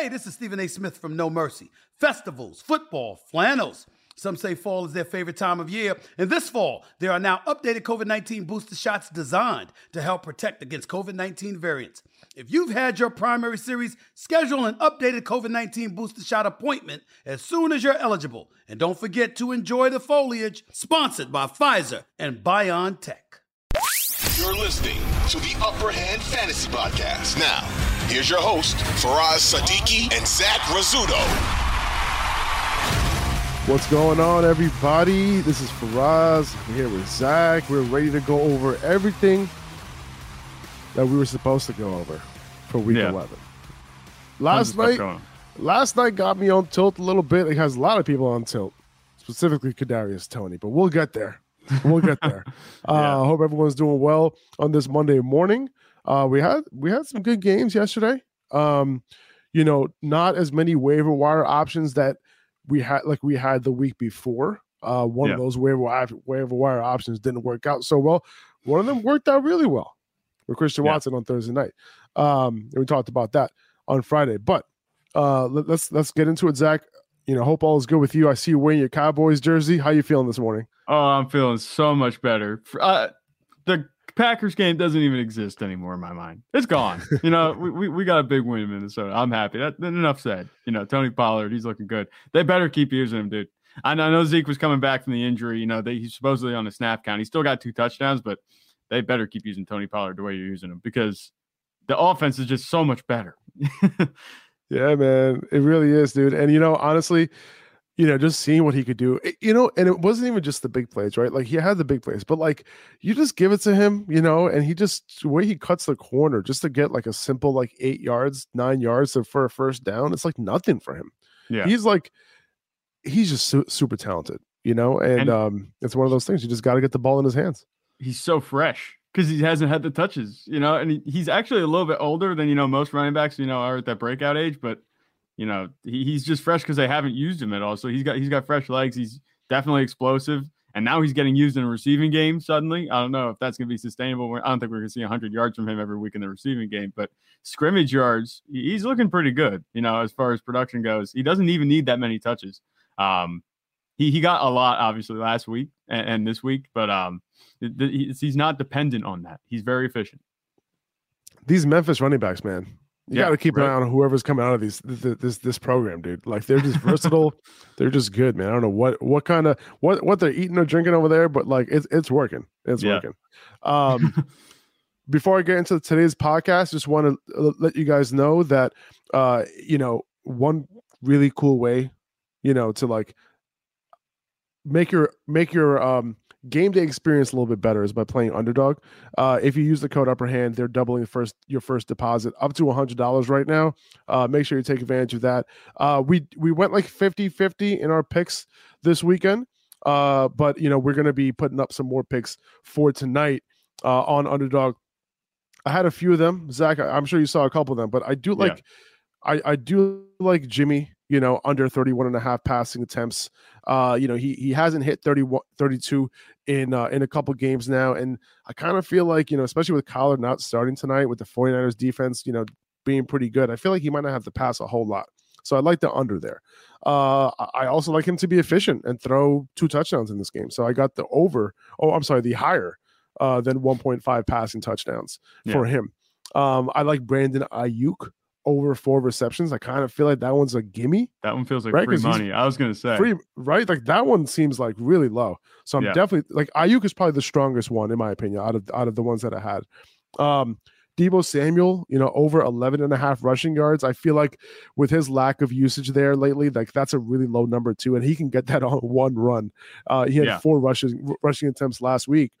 Hey, this is Stephen A. Smith from No Mercy. Festivals, football, flannels. Some say fall is their favorite time of year. And this fall, there are now updated COVID 19 booster shots designed to help protect against COVID 19 variants. If you've had your primary series, schedule an updated COVID 19 booster shot appointment as soon as you're eligible. And don't forget to enjoy the foliage, sponsored by Pfizer and BioNTech. You're listening to the Upper Hand Fantasy Podcast. Now, here's your host, Faraz Sadiki and Zach Rizzuto. What's going on, everybody? This is Faraz. I'm here with Zach. We're ready to go over everything that we were supposed to go over for week Yeah. 11. Last Tons of stuff night, last night got me on tilt a little bit. It has a lot of people on tilt, specifically Kadarius Toney, but we'll get there. We'll get there. uh, Yeah. I hope everyone's doing well on this Monday morning. Uh, we had we had some good games yesterday. Um, you know, not as many waiver wire options that we had like we had the week before. Uh, one of those waiver wire, waiver wire options didn't work out so well. One of them worked out really well with Christian Yeah. Watson on Thursday night. Um, and we talked about that on Friday. But uh, let, let's let's get into it, Zach. You know, hope all is good with you. I see you wearing your Cowboys jersey. How you feeling this morning? Oh, I'm feeling so much better. Uh, the Packers game doesn't even exist anymore in my mind. It's gone. You know, we, we, we got a big win in Minnesota. I'm happy. That enough said. You know, Tony Pollard, he's looking good. They better keep using him, dude. I know, I know Zeke was coming back from the injury. You know, they, he's supposedly on the snap count. He still got two touchdowns, but they better keep using Tony Pollard the way you're using him because the offense is just so much better. Yeah, man, it really is, dude. And you know, honestly, you know, just seeing what he could do, it- you know, and it wasn't even just the big plays, right? Like he had the big plays, but like you just give it to him, you know, and he just the way he cuts the corner just to get like a simple like eight yards, nine yards for a first down, it's like nothing for him. Yeah. he's like he's just su- super talented, you know, and, And- um, it's one of those things you just got to get the ball in his hands. he's so fresh because he hasn't had the touches, you know, and he, he's actually a little bit older than you know most running backs, you know, are at that breakout age, but you know he, he's just fresh because they haven't used him at all. So he's got he's got fresh legs. He's definitely explosive, and now he's getting used in a receiving game suddenly. I don't know if that's going to be sustainable. I don't think we're going to see 100 yards from him every week in the receiving game, but scrimmage yards, he's looking pretty good, you know, as far as production goes. He doesn't even need that many touches. Um, he, he got a lot obviously last week and, and this week, but um, th- th- he's he's not dependent on that. He's very efficient. These Memphis running backs, man. You Yeah, got to keep an eye on whoever's coming out of these th- th- this this program, dude. Like they're just versatile. they're just good, man. I don't know what what kind of what what they're eating or drinking over there, but like it's it's working. It's Yeah. working. Um, before I get into today's podcast, just want to let you guys know that uh, you know one really cool way, you know, to like make your make your um game day experience a little bit better is by playing underdog. Uh, if you use the code upper hand, they're doubling first your first deposit up to hundred dollars right now. Uh, make sure you take advantage of that. Uh, we we went like 50-50 in our picks this weekend. Uh, but you know, we're gonna be putting up some more picks for tonight uh on underdog. I had a few of them. Zach, I- I'm sure you saw a couple of them, but I do Yeah. like I, I do like Jimmy, you know, under 31 and a half passing attempts. Uh, you know, he he hasn't hit 31 32 in uh, in a couple games now. And I kind of feel like, you know, especially with Kyler not starting tonight with the 49ers defense, you know, being pretty good, I feel like he might not have to pass a whole lot. So I like the under there. Uh, I- also like him to be efficient and throw two touchdowns in this game. So I got the over. Oh, I'm sorry, the higher uh, than 1.5 passing touchdowns for him. Um, I like Brandon Aiyuk over four receptions. I kind of feel like that one's a gimme. That one feels like Right, free money. I was gonna say. Free, right? Like that one seems like really low. So I'm Yeah. definitely like Aiyuk is probably the strongest one in my opinion out of out of the ones that I had. Um Deebo Samuel, you know, over 11 and a half rushing yards. I feel like with his lack of usage there lately, like that's a really low number too, and he can get that on one run. Uh, he had Yeah. four rushes rushing attempts last week,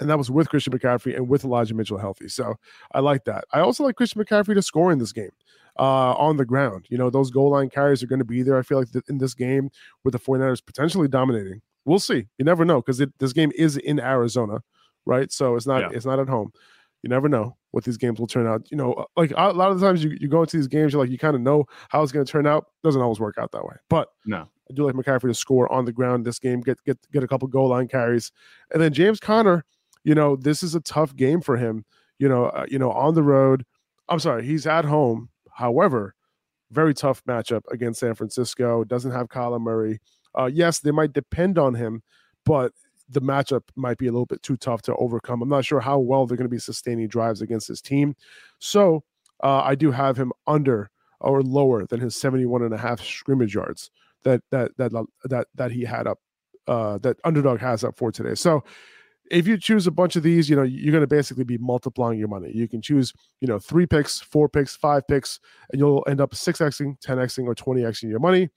and that was with Christian McCaffrey and with Elijah Mitchell healthy. So I like that. I also like Christian McCaffrey to score in this game uh, on the ground. You know, those goal line carries are going to be there. I feel like th- in this game with the 49ers potentially dominating. We'll see. You never know because this game is in Arizona, right? So it's not Yeah. it's not at home. You never know what these games will turn out. You know, uh, like a lot of the times you, you go into these games, you're like you kind of know how it's going to turn out. Doesn't always work out that way. But No. I do like McCaffrey to score on the ground this game, get get get a couple goal line carries, and then James Conner. You know, this is a tough game for him. You know, uh, you know, on the road. I'm sorry, he's at home. However, very tough matchup against San Francisco. Doesn't have Kyler Murray. Uh, yes, they might depend on him, but the matchup might be a little bit too tough to overcome. I'm not sure how well they're going to be sustaining drives against his team. So uh, I do have him under or lower than his 71 and a half scrimmage yards that that that that that he had up uh, that underdog has up for today. So if you choose a bunch of these, you know, you're going to basically be multiplying your money. You can choose, you know, three picks, four picks, five picks, and you'll end up 6xing, 10xing, or 20xing your money.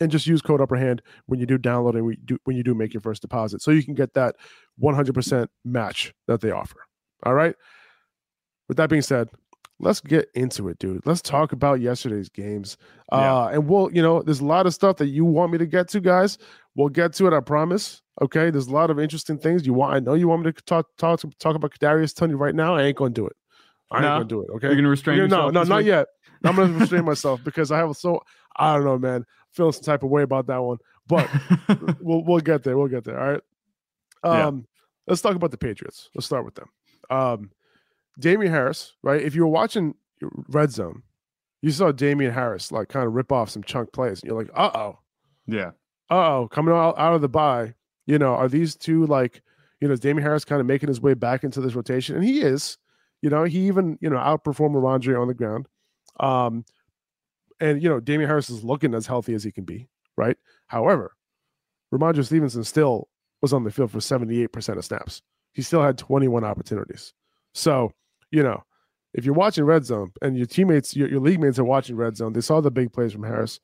And just use code upper hand when you do download and we do, when you do make your first deposit. So you can get that 100% match that they offer. All right. With that being said, let's get into it, dude. Let's talk about yesterday's games. Yeah. Uh, and we'll, you know, there's a lot of stuff that you want me to get to, guys. We'll get to it, I promise. Okay. There's a lot of interesting things you want. I know you want me to talk talk talk about Kadarius Toney right now. I ain't gonna do it. I ain't gonna do it. Okay. You're gonna restrain yourself. No, no, not yet. I'm gonna restrain myself because I have so I don't know, man. Feeling some type of way about that one. But we'll we'll get there. We'll get there. All right. Um, yeah. let's talk about the Patriots. Let's start with them. Um, Damien Harris, right? If you were watching Red Zone, you saw Damien Harris like kind of rip off some chunk plays, and you're like, uh oh. Yeah. Uh oh, coming out, out of the bye, you know, are these two like, you know, is Damien Harris kind of making his way back into this rotation? And he is, you know, he even, you know, outperformed Rhamondre on the ground. Um, and you know, Damien Harris is looking as healthy as he can be, right? However, Rhamondre Stevenson still was on the field for 78% of snaps. He still had 21 opportunities. So you know, if you're watching Red Zone and your teammates, your, your league mates are watching Red Zone, they saw the big plays from Harris.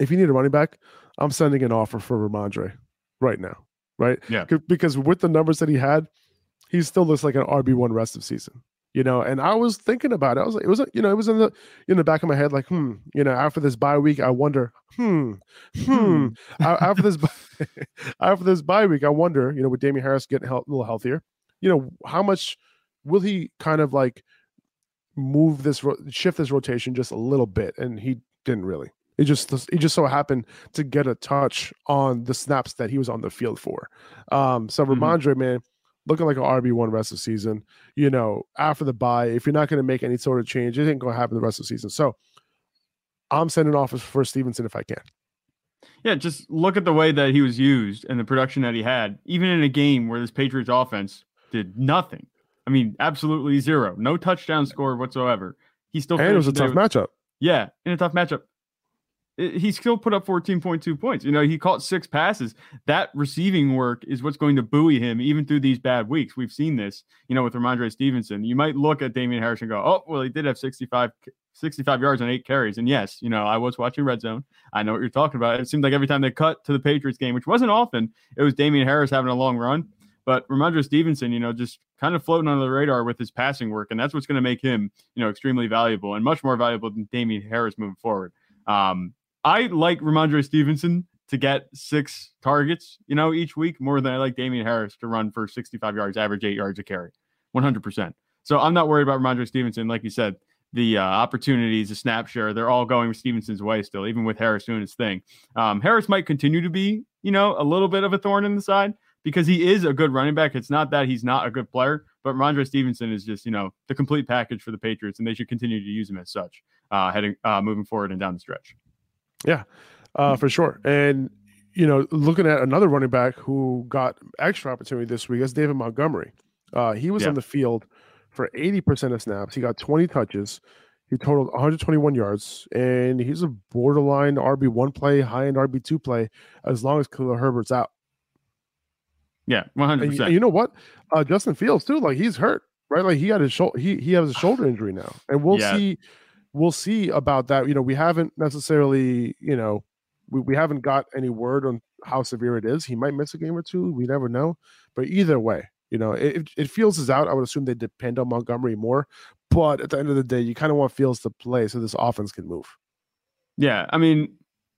If you need a running back, I'm sending an offer for Rhamondre right now, right? Yeah. Because with the numbers that he had, he still looks like an RB one rest of season. You know, and I was thinking about it. I was like, it was, you know, it was in the in the back of my head, like, hmm, you know, after this bye week, I wonder, hmm, hmm, hmm. after this after this bye week, I wonder, you know, with Damien Harris getting a little healthier, you know, how much will he kind of like move this shift this rotation just a little bit? And he didn't really. It just he just so happened to get a touch on the snaps that he was on the field for. Um so mm-hmm. Rhamondre man looking like an RB1 rest of the season you know after the bye if you're not going to make any sort of change it ain't going to happen the rest of the season. So I'm sending offers for Stevenson if I can. Yeah, just look at the way that he was used and the production that he had, even in a game where this Patriots offense did nothing. I mean, absolutely zero. No touchdown score whatsoever. He still and it was a tough with, matchup. Yeah, in a tough matchup. It, he still put up 14.2 points. You know, he caught six passes. That receiving work is what's going to buoy him even through these bad weeks. We've seen this, you know, with Rhamondre Stevenson. You might look at Damien Harris and go, oh, well, he did have 65, 65 yards on eight carries. And yes, you know, I was watching Red Zone. I know what you're talking about. It seemed like every time they cut to the Patriots game, which wasn't often, it was Damien Harris having a long run. But Rhamondre Stevenson, you know, just kind of floating under the radar with his passing work, and that's what's going to make him, you know, extremely valuable and much more valuable than Damien Harris moving forward. Um, I like Rhamondre Stevenson to get six targets, you know, each week more than I like Damien Harris to run for 65 yards, average eight yards a carry, 100%. So I'm not worried about Rhamondre Stevenson. Like you said, the uh, opportunities, the snap share, they're all going Stevenson's way still, even with Harris doing his thing. Um, Harris might continue to be, you know, a little bit of a thorn in the side, because he is a good running back. It's not that he's not a good player, but Rhamondre Stevenson is just, you know, the complete package for the Patriots, and they should continue to use him as such, uh, heading uh, moving forward and down the stretch. Yeah, uh, for sure. And you know, looking at another running back who got extra opportunity this week is David Montgomery. Uh, he was yeah. on the field for 80% of snaps. He got 20 touches. He totaled 121 yards, and he's a borderline RB1 play, high end RB2 play, as long as Khalil Herbert's out. Yeah, one hundred percent. You know what? Uh, Justin Fields too. Like he's hurt, right? Like he had his shoulder. He he has a shoulder injury now, and we'll yeah. see. We'll see about that. You know, we haven't necessarily. You know, we, we haven't got any word on how severe it is. He might miss a game or two. We never know. But either way, you know, if, if Fields is out, I would assume they depend on Montgomery more. But at the end of the day, you kind of want Fields to play so this offense can move. Yeah, I mean,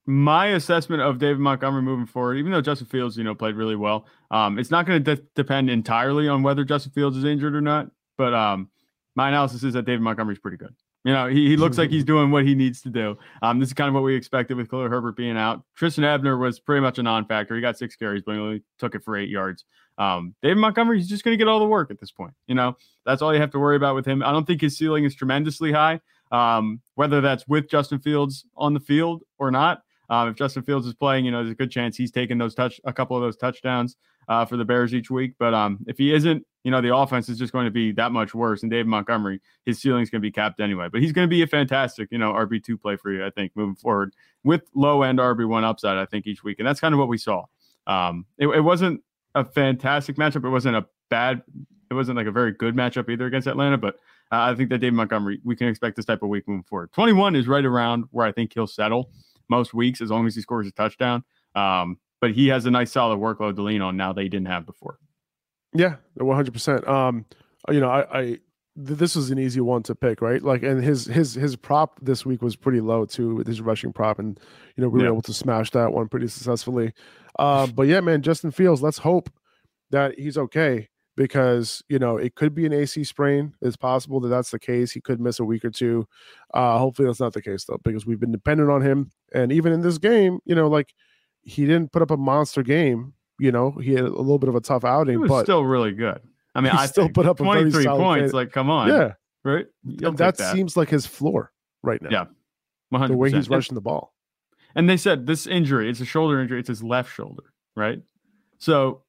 my assessment of David Montgomery moving forward, even though Justin Fields, you know, played really well, um, it's not going to de- depend entirely on whether Justin Fields is injured or not. But um, my analysis is that David Montgomery is pretty good. You know, he, he looks like he's doing what he needs to do. Um, this is kind of what we expected with Khalil Herbert being out. Trestan Ebner was pretty much a non-factor. He got six carries, but he only took it for eight yards. Um, David Montgomery, he's just going to get all the work at this point. You know, that's all you have to worry about with him. I don't think his ceiling is tremendously high. um, whether that's with Justin Fields on the field or not. Um, if Justin Fields is playing, you know, there's a good chance he's taking those touch a couple of those touchdowns uh, for the Bears each week. But um, if he isn't, you know, the offense is just going to be that much worse. And Dave Montgomery, his ceiling is going to be capped anyway. But he's going to be a fantastic, you know, RB two play for you, I think, moving forward with low end RB one upside. I think each week, and that's kind of what we saw. Um, it, it wasn't a fantastic matchup. It wasn't a bad. It wasn't like a very good matchup either against Atlanta, but uh, I think that Dave Montgomery, we can expect this type of week moving forward. 21 is right around where I think he'll settle most weeks as long as he scores a touchdown. Um, but he has a nice solid workload to lean on now they didn't have before. Yeah, 100%. Um, you know, I, I this was an easy one to pick, right? Like, and his his his prop this week was pretty low too with his rushing prop, and you know we were able to smash that one pretty successfully. Uh, but yeah, man, Justin Fields. Let's hope that he's okay because you know it could be an AC sprain. It's possible that that's the case. He could miss a week or two. Uh, hopefully that's not the case though, because we've been dependent on him. And even in this game, you know, like he didn't put up a monster game. You know, he had a little bit of a tough outing, but still really good. I mean, I still put up 23 points. Like, come on, yeah, right. That, that, seems like his floor right now. Yeah, 100%. the way he's rushing the ball. And they said this injury, it's a shoulder injury. It's his left shoulder, right? So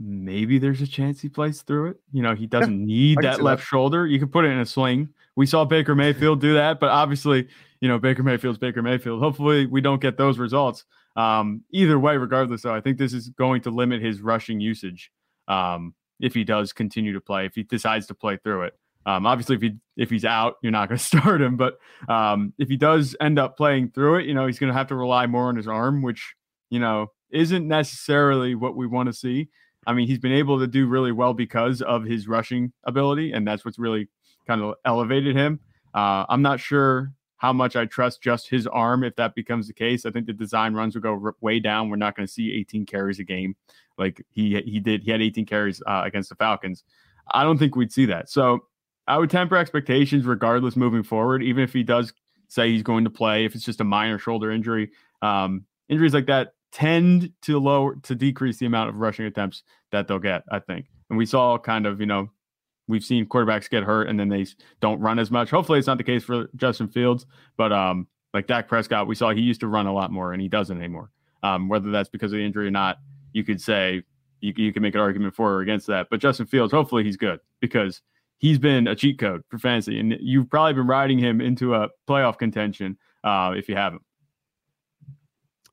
maybe there's a chance he plays through it. You know, he doesn't yeah, need that left that. shoulder. You can put it in a sling. We saw Baker Mayfield do that, but obviously, you know, Baker Mayfield's Baker Mayfield. Hopefully, we don't get those results. Um, either way, regardless, though, I think this is going to limit his rushing usage um, if he does continue to play, if he decides to play through it. Um, obviously, if he if he's out, you're not going to start him. But um, if he does end up playing through it, you know, he's going to have to rely more on his arm, which you know isn't necessarily what we want to see. I mean, he's been able to do really well because of his rushing ability, and that's what's really kind of elevated him. Uh, I'm not sure how much I trust just his arm if that becomes the case. I think the design runs will go way down. We're not going to see 18 carries a game like he he did. He had 18 carries uh, against the Falcons. I don't think we'd see that. So I would temper expectations regardless moving forward, even if he does say he's going to play. If it's just a minor shoulder injury, um, injuries like that tend to lower to decrease the amount of rushing attempts that they'll get. I think, and we saw kind of you know we've seen quarterbacks get hurt and then they don't run as much. Hopefully, it's not the case for Justin Fields, but um, like Dak Prescott, we saw he used to run a lot more and he doesn't anymore. Um, whether that's because of the injury or not, you could say you, you can make an argument for or against that. But Justin Fields, hopefully, he's good because he's been a cheat code for fantasy, and you've probably been riding him into a playoff contention uh, if you haven't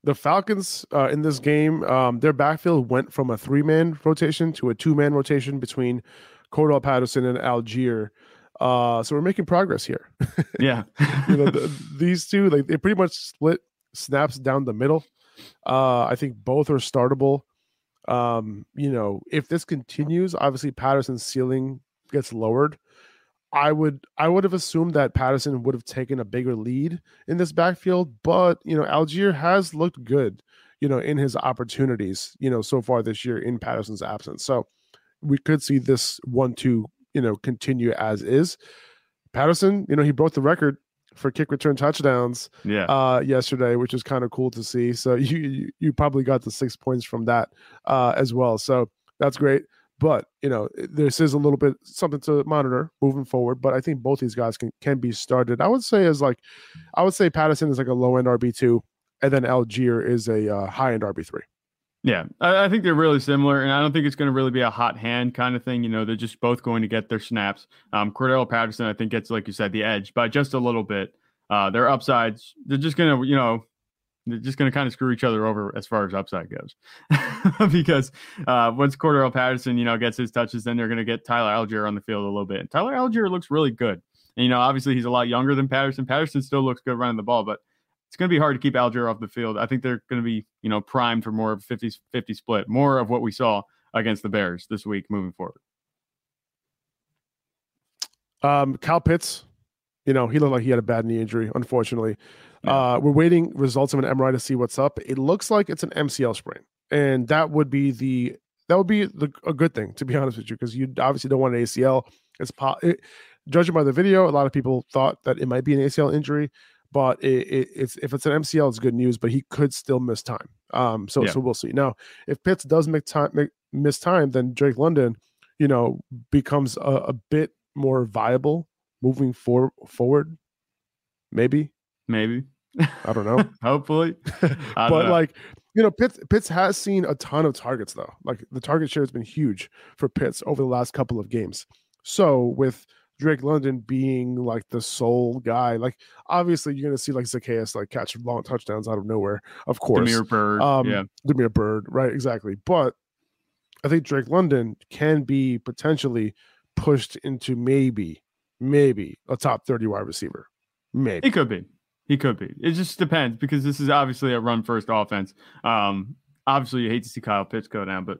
the Falcons uh, in this game, um, their backfield went from a three man rotation to a two man rotation between Cordarrelle Patterson and Allgeier. Uh, so we're making progress here. yeah, you know the, these two like they pretty much split snaps down the middle. Uh, I think both are startable. Um, you know, if this continues, obviously Patterson's ceiling gets lowered. I would I would have assumed that Patterson would have taken a bigger lead in this backfield, but you know, Allgeier has looked good, you know, in his opportunities, you know, so far this year in Patterson's absence. So we could see this one two, you know, continue as is. Patterson, you know, he broke the record for kick return touchdowns yeah. uh yesterday, which is kind of cool to see. So you, you you probably got the six points from that uh as well. So that's great. But you know, this is a little bit something to monitor moving forward. But I think both these guys can can be started. I would say as like, I would say Patterson is like a low end RB two, and then Allgeier is a uh, high end RB three. Yeah, I, I, think they're really similar, and I don't think it's going to really be a hot hand kind of thing. You know, they're just both going to get their snaps. Um, Cordarrelle Patterson, I think, gets like you said the edge by just a little bit. Uh, their upsides, they're just going to, you know, they're just going to kind of screw each other over as far as upside goes. because uh, once Cordarrelle Patterson, you know, gets his touches, then they're going to get Tyler Allgeier on the field a little bit. And Tyler Allgeier looks really good. And, you know, obviously he's a lot younger than Patterson. Patterson still looks good running the ball, but it's going to be hard to keep Allgeier off the field. I think they're going to be, you know, primed for more of a 50 50 split, more of what we saw against the Bears this week moving forward. Um, Kyle Pitts, you know, he looked like he had a bad knee injury, unfortunately. Uh, we're waiting results of an MRI to see what's up. It looks like it's an MCL sprain, and that would be the that would be the, a good thing to be honest with you because you obviously don't want an ACL. It's po- it, judging by the video, a lot of people thought that it might be an ACL injury, but it, it, it's if it's an MCL, it's good news. But he could still miss time. Um, so yeah. so we'll see. Now, if Pitts does make time make, miss time, then Drake London, you know, becomes a, a bit more viable moving for, forward maybe. Maybe. I don't know. Hopefully. I don't but know. like you know, Pitts Pitts has seen a ton of targets though. Like the target share has been huge for Pitts over the last couple of games. So with Drake London being like the sole guy, like obviously you're gonna see like Zaccheaus like catch long touchdowns out of nowhere, of course. Damiere Byrd. Um, yeah. Damiere Byrd, right? Exactly. But I think Drake London can be potentially pushed into maybe, maybe a top 30 wide receiver. Maybe. it could be. He could be. It just depends because this is obviously a run first offense. Um, obviously, you hate to see Kyle Pitts go down, but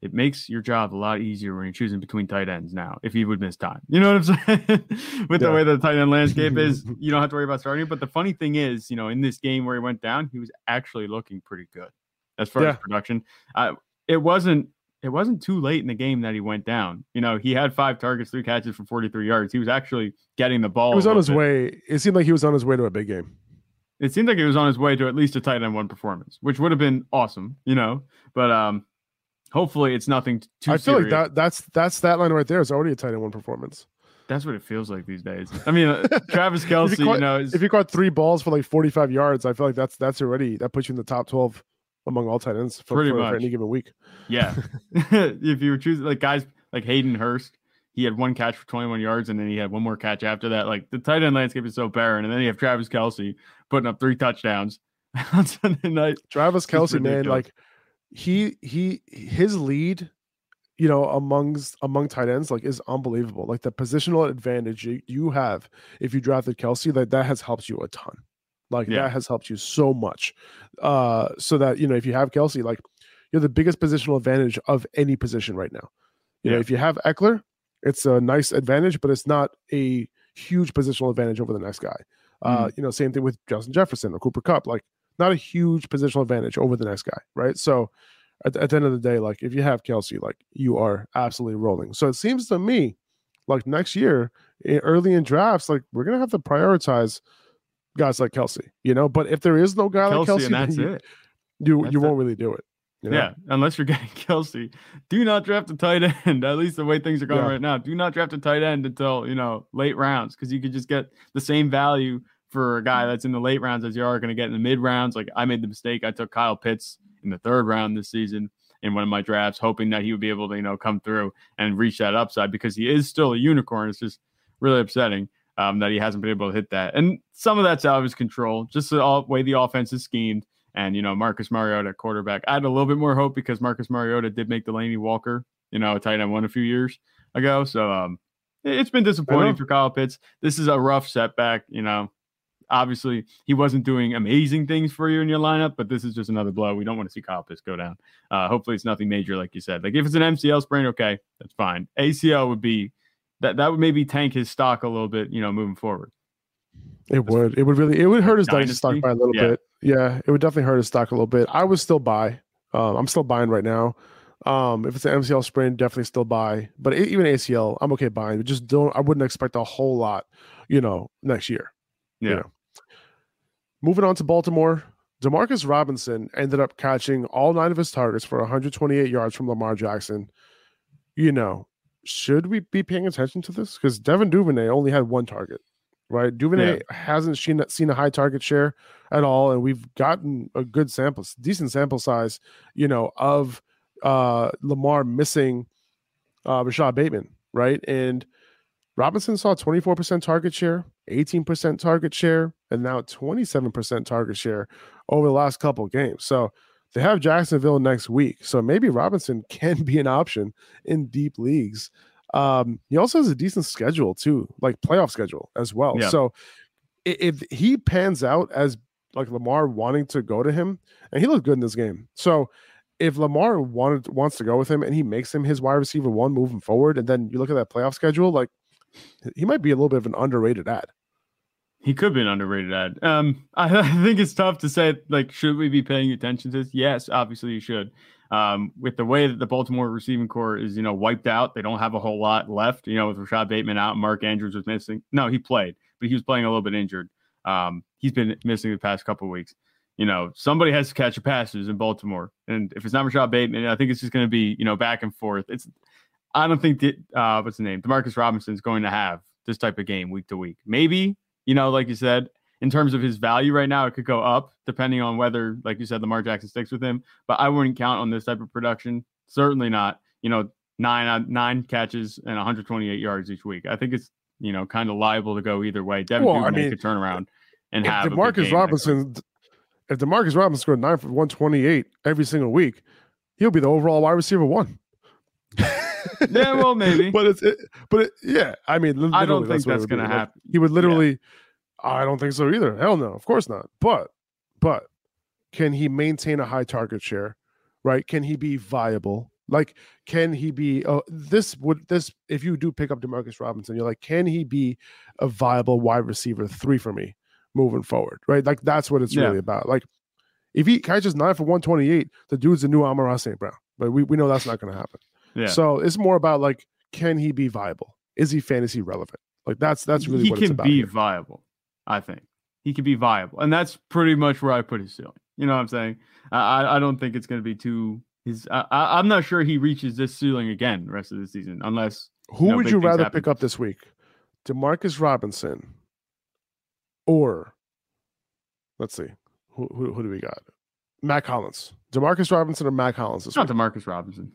it makes your job a lot easier when you're choosing between tight ends now. If he would miss time, you know what I'm saying? With the way the tight end landscape is, you don't have to worry about starting. But the funny thing is, you know, in this game where he went down, he was actually looking pretty good as far as production. Uh, it wasn't. It wasn't too late in the game that he went down. You know, he had five targets, three catches for 43 yards. He was actually getting the ball. He was on his bit. way. It seemed like he was on his way to a big game. it seemed like he was on his way to at least a tight end one performance, which would have been awesome, you know. But um, hopefully it's nothing too. I feel like that that's that's that line right there is already a tight end one performance. That's what it feels like these days. I mean, uh, Travis Kelce, you, caught- know, is, If you caught three balls for like 45 yards, I feel like that's that's already that puts you in the top 12 among all tight ends for, Pretty for, for much. any given week. yeah. if you were choosing like guys like Hayden Hurst, he had one catch for 21 yards, and then he had one more catch after that. Like the tight end landscape is so barren, and then you have Travis Kelce putting up three touchdowns on Sunday night. Travis Kelce, man, like he he his lead, you know, amongst among tight ends, like is unbelievable. Like the positional advantage you, you have if you drafted Kelce, like that has helped you a ton. Like Yeah. that has helped you so much. Uh, so that you know, if you have Kelce, like you're the biggest positional advantage of any position right now. You know, if you have Ekeler, it's a nice advantage, but it's not a huge positional advantage over the next guy. Uh, you know, same thing with Justin Jefferson or Cooper Kupp. Like not a huge positional advantage over the next guy, right? So at, at the end of the day, like if you have Kelce, like you are absolutely rolling. So it seems to me like next year, early in drafts, like we're gonna have to prioritize guys like Kelce, you know. But if there is no guy like Kelce, Kelce, and that's you, it. you, That's you won't really do it. you know? Yeah, unless you're getting Kelce, do not draft a tight end. At least the way things are going Yeah. right now, do not draft a tight end until you know late rounds because you could just get the same value for a guy that's in the late rounds as you are going to get in the mid rounds. Like I made the mistake, I took Kyle Pitts in the third round this season in one of my drafts, hoping that he would be able to you know come through and reach that upside because he is still a unicorn. It's just really upsetting. Um, that he hasn't been able to hit that, and some of that's out of his control. Just the all, way the offense is schemed, and you know Marcus Mariota at quarterback. I had a little bit more hope because Marcus Mariota did make Delanie Walker, you know, a tight end one a few years ago. So um, it- it's been disappointing for Kyle Pitts. This is a rough setback. You know, obviously he wasn't doing amazing things for you in your lineup, but this is just another blow. We don't want to see Kyle Pitts go down. Uh, hopefully it's nothing major, like you said. Like if it's an MCL sprain, okay, that's fine. ACL would be that that would maybe tank his stock a little bit, you know, moving forward. It would. It would really. It would hurt his dynasty stock by a little Yeah. bit. Yeah, it would definitely hurt his stock a little bit. I would still buy. Um, I'm still buying right now. Um, if it's an MCL sprain, definitely still buy. But even ACL, I'm okay buying. But just don't. I wouldn't expect a whole lot. You know, next year. you Yeah. know. Moving on to Baltimore, Demarcus Robinson ended up catching all nine of his targets for 128 yards from Lamar Jackson. You know, should we be paying attention to this? Because Devin Duvernay only had one target, right? Duvernay hasn't seen, seen a high target share at all, and we've gotten a good sample, decent sample size, you know, of uh, Lamar missing uh, Rashod Bateman, right? And Robinson saw 24% target share, 18% target share, and now 27% target share over the last couple games. So they have Jacksonville next week. So maybe Robinson can be an option in deep leagues. Um, he also has a decent schedule too, like playoff schedule as well. Yeah. So if he pans out as like Lamar wanting to go to him, and he looked good in this game. So if Lamar wanted wants to go with him and he makes him his wide receiver one moving forward, and then you look at that playoff schedule, like he might be a little bit of an underrated ad. He could be an underrated ad. Um, I, I think it's tough to say. Like, should we be paying attention to this? Yes, obviously you should. Um, with the way that the Baltimore receiving corps is, you know, wiped out, they don't have a whole lot left. You know, with Rashod Bateman out, Mark Andrews was missing. No, he played, but he was playing a little bit injured. Um, he's been missing the past couple weeks. You know, somebody has to catch the passes in Baltimore, and if it's not Rashod Bateman, I think it's just going to be, you know, back and forth. It's, I don't think that uh, what's the name, Demarcus Robinson is going to have this type of game week to week. Maybe you know, like you said, in terms of his value right now, it could go up depending on whether, like you said, Lamar Jackson sticks with him. But I wouldn't count on this type of production. Certainly not. You know, nine nine catches and 128 yards each week. I think it's you know kind of liable to go either way. Devin well, I mean, could turn around and have Demarcus Robinson. If Demarcus Robinson scored nine for 128 every single week, he'll be the overall wide receiver one. yeah, well, maybe. but it's, it, but it, yeah, I mean, I don't think that's, that's going to happen. Like, he would literally. Yeah. I don't think so either. Hell no, of course not. But, but, can he maintain a high target share? Right? Can he be viable? Like, can he be? Uh, this would this if you do pick up Demarcus Robinson, you're like, can he be a viable wide receiver three for me moving forward? Right? Like that's what it's yeah. really about. Like, if he catches nine for 128, the dude's the new Amon-Ra St. Brown. But we, we know that's not going to happen. Yeah. So it's more about like, can he be viable? Is he fantasy relevant? Like that's that's really he what can be here. viable. I think he can be viable, and that's pretty much where I put his ceiling. You know what I'm saying? I I don't think it's going to be too. His I, I'm not sure he reaches this ceiling again the rest of the season unless. Who you know, would you rather happen. pick up this week, Demarcus Robinson, or let's see, who, who, who do we got? Mack Hollins, Demarcus Robinson, or Mack Hollins? This Not week? Demarcus Robinson.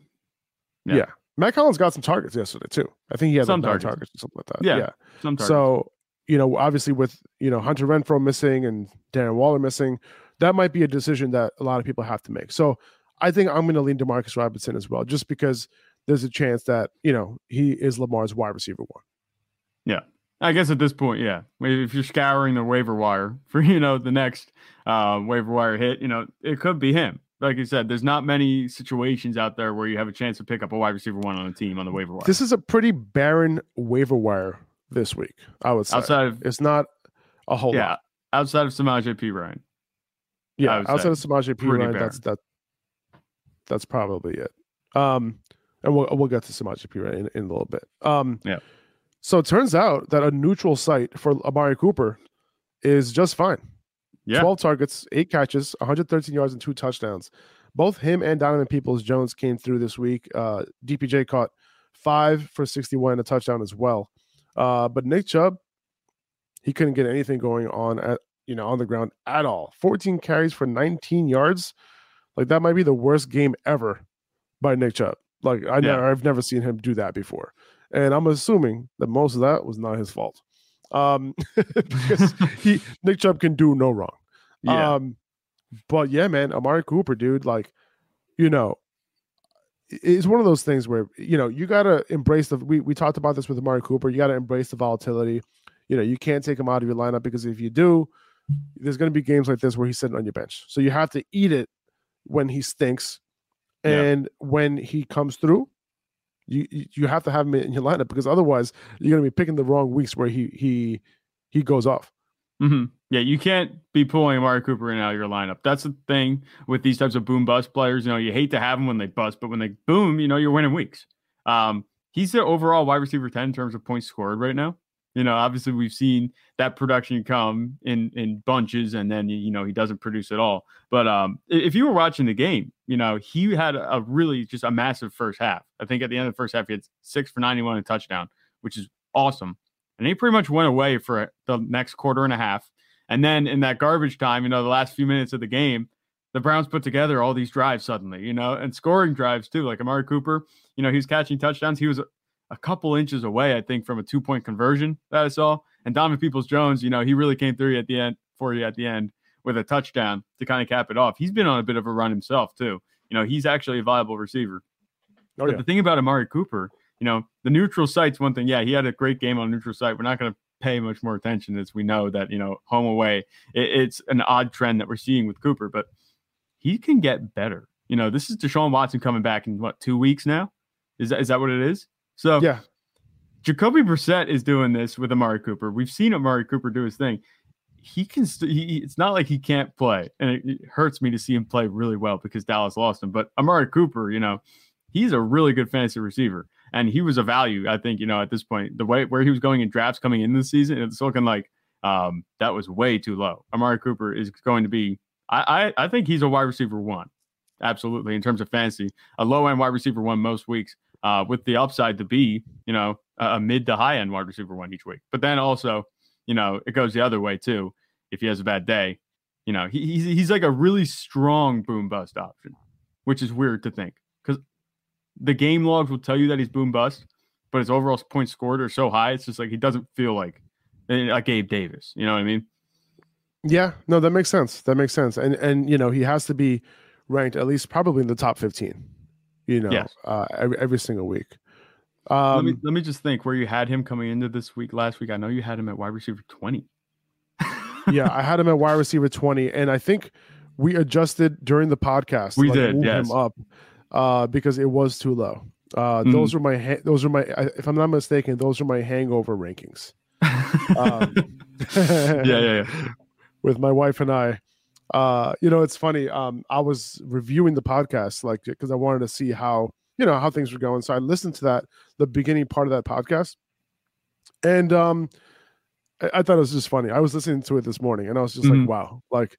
Yeah. yeah. Mack Hollins got some targets yesterday too. I think he had some like targets. targets or something like that. Yeah. yeah. Some targets. So, you know, obviously with, you know, Hunter Renfrow missing and Darren Waller missing, that might be a decision that a lot of people have to make. So I think I'm going to lean Demarcus Robinson as well, just because there's a chance that, you know, he is Lamar's wide receiver one. Yeah. I guess at this point, yeah. If you're scouring the waiver wire for, you know, the next uh, waiver wire hit, you know, it could be him like you said, there's not many situations out there where you have a chance to pick up a wide receiver one on a team on the waiver wire. This is a pretty barren waiver wire this week. I would say outside of it's not a whole lot. yeah, lot. outside of Samaje Perine. Yeah, outside of Samaje Perine, that's that. That's probably it. Um, and we'll we'll get to Samaje Perine in, in a little bit. Um, yeah. So it turns out that a neutral site for Amari Cooper is just fine. Yeah. 12 targets, eight catches, 113 yards, and two touchdowns. Both him and Donovan Peoples Jones came through this week. Uh, DPJ caught five for 61 and a touchdown as well. Uh, but Nick Chubb, he couldn't get anything going on at you know on the ground at all. 14 carries for 19 yards. Like that might be the worst game ever by Nick Chubb. Like I yeah. never, I've never seen him do that before. And I'm assuming that most of that was not his fault um, because he Nick Chubb can do no wrong. Yeah. Um, but yeah, man, Amari Cooper, dude, like, you know, it's one of those things where you know you gotta embrace the. We we talked about this with Amari Cooper. You gotta embrace the volatility. You know, you can't take him out of your lineup because if you do, there's gonna be games like this where he's sitting on your bench. So you have to eat it when he stinks, and yeah. when he comes through, you you have to have him in your lineup because otherwise you're going to be picking the wrong weeks where he he he goes off. Mm-hmm. Yeah, you can't be pulling Amari Cooper in out of your lineup. That's the thing with these types of boom bust players. You know, you hate to have them when they bust, but when they boom, you know, you're winning weeks. Um, he's the overall wide receiver 10 in terms of points scored right now. You know, obviously we've seen that production come in in bunches, and then you know he doesn't produce at all. But um, if you were watching the game, you know he had a really just a massive first half. I think at the end of the first half he had six for ninety one and touchdown, which is awesome. And he pretty much went away for the next quarter and a half. And then in that garbage time, you know, the last few minutes of the game, the Browns put together all these drives suddenly, you know, and scoring drives too. Like Amari Cooper, you know, he was catching touchdowns. He was a couple inches away, I think, from a two point conversion that I saw. And Donovan Peoples Jones, you know, he really came through at the end for you at the end with a touchdown to kind of cap it off. He's been on a bit of a run himself, too. You know, he's actually a viable receiver. Oh, but the thing about Amari Cooper, you know, the neutral site's one thing. Yeah, he had a great game on neutral site. We're not going to pay much more attention as we know that, you know, home away, it, it's an odd trend that we're seeing with Cooper, but he can get better. You know, this is Deshaun Watson coming back in what, two weeks now? Is that, is that what it is? So yeah, Jacoby Brissett is doing this with Amari Cooper. We've seen Amari Cooper do his thing. He can. St- he, it's not like he can't play, and it, it, hurts me to see him play really well because Dallas lost him. But Amari Cooper, you know, he's a really good fantasy receiver, and he was a value. I think you know at this point, the way where he was going in drafts coming into the season, it's looking like um, that was way too low. Amari Cooper is going to be. I, I I think he's a wide receiver one, absolutely in terms of fantasy, a low end wide receiver one most weeks uh, with the upside to be, you know, a mid to high end wide receiver one each week. But then also, you know, it goes the other way too. if he has a bad day. You know, he, he's he's like a really strong boom bust option, which is weird to think because the game logs will tell you that he's boom bust, but his overall points scored are so high. It's just like he doesn't feel like like Gabe Davis. You know what I mean? Yeah, no, that makes sense. That makes sense. And and you know, he has to be ranked at least probably in the top 15, you know, Yes. uh, every, every single week. let me Um, let me just think where you had him coming into this week last week. I know you had him at wide receiver 20. yeah, I had him at wide receiver 20, and I think we adjusted during the podcast. We like, did, move yes. him up uh, because it was too low. Uh, Mhm. Those are my ha- those are my if I'm not mistaken, those are my hangover rankings. Um, yeah, yeah, yeah. with my wife and I. Uh, you know, it's funny. Um, I was reviewing the podcast like because I wanted to see how you know how things were going. So I listened to that the beginning part of that podcast, and um, I, I thought it was just funny. I was listening to it this morning, and I was just Mhm. like, wow, like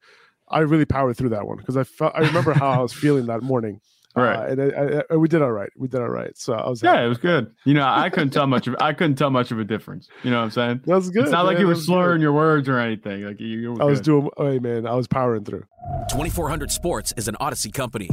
I really powered through that one because I felt I remember how I was feeling that morning. Right. Uh, and I, I, we did all right. We did all right. So I was Yeah, happy. it was good. You know, I couldn't tell much of I couldn't tell much of a difference. You know what I'm saying? That was good. it's not like you were That was good. slurring your words or anything. Like you, you were I was good. doing. Hey man, I was powering through. 2400 Sports is an Audacy company.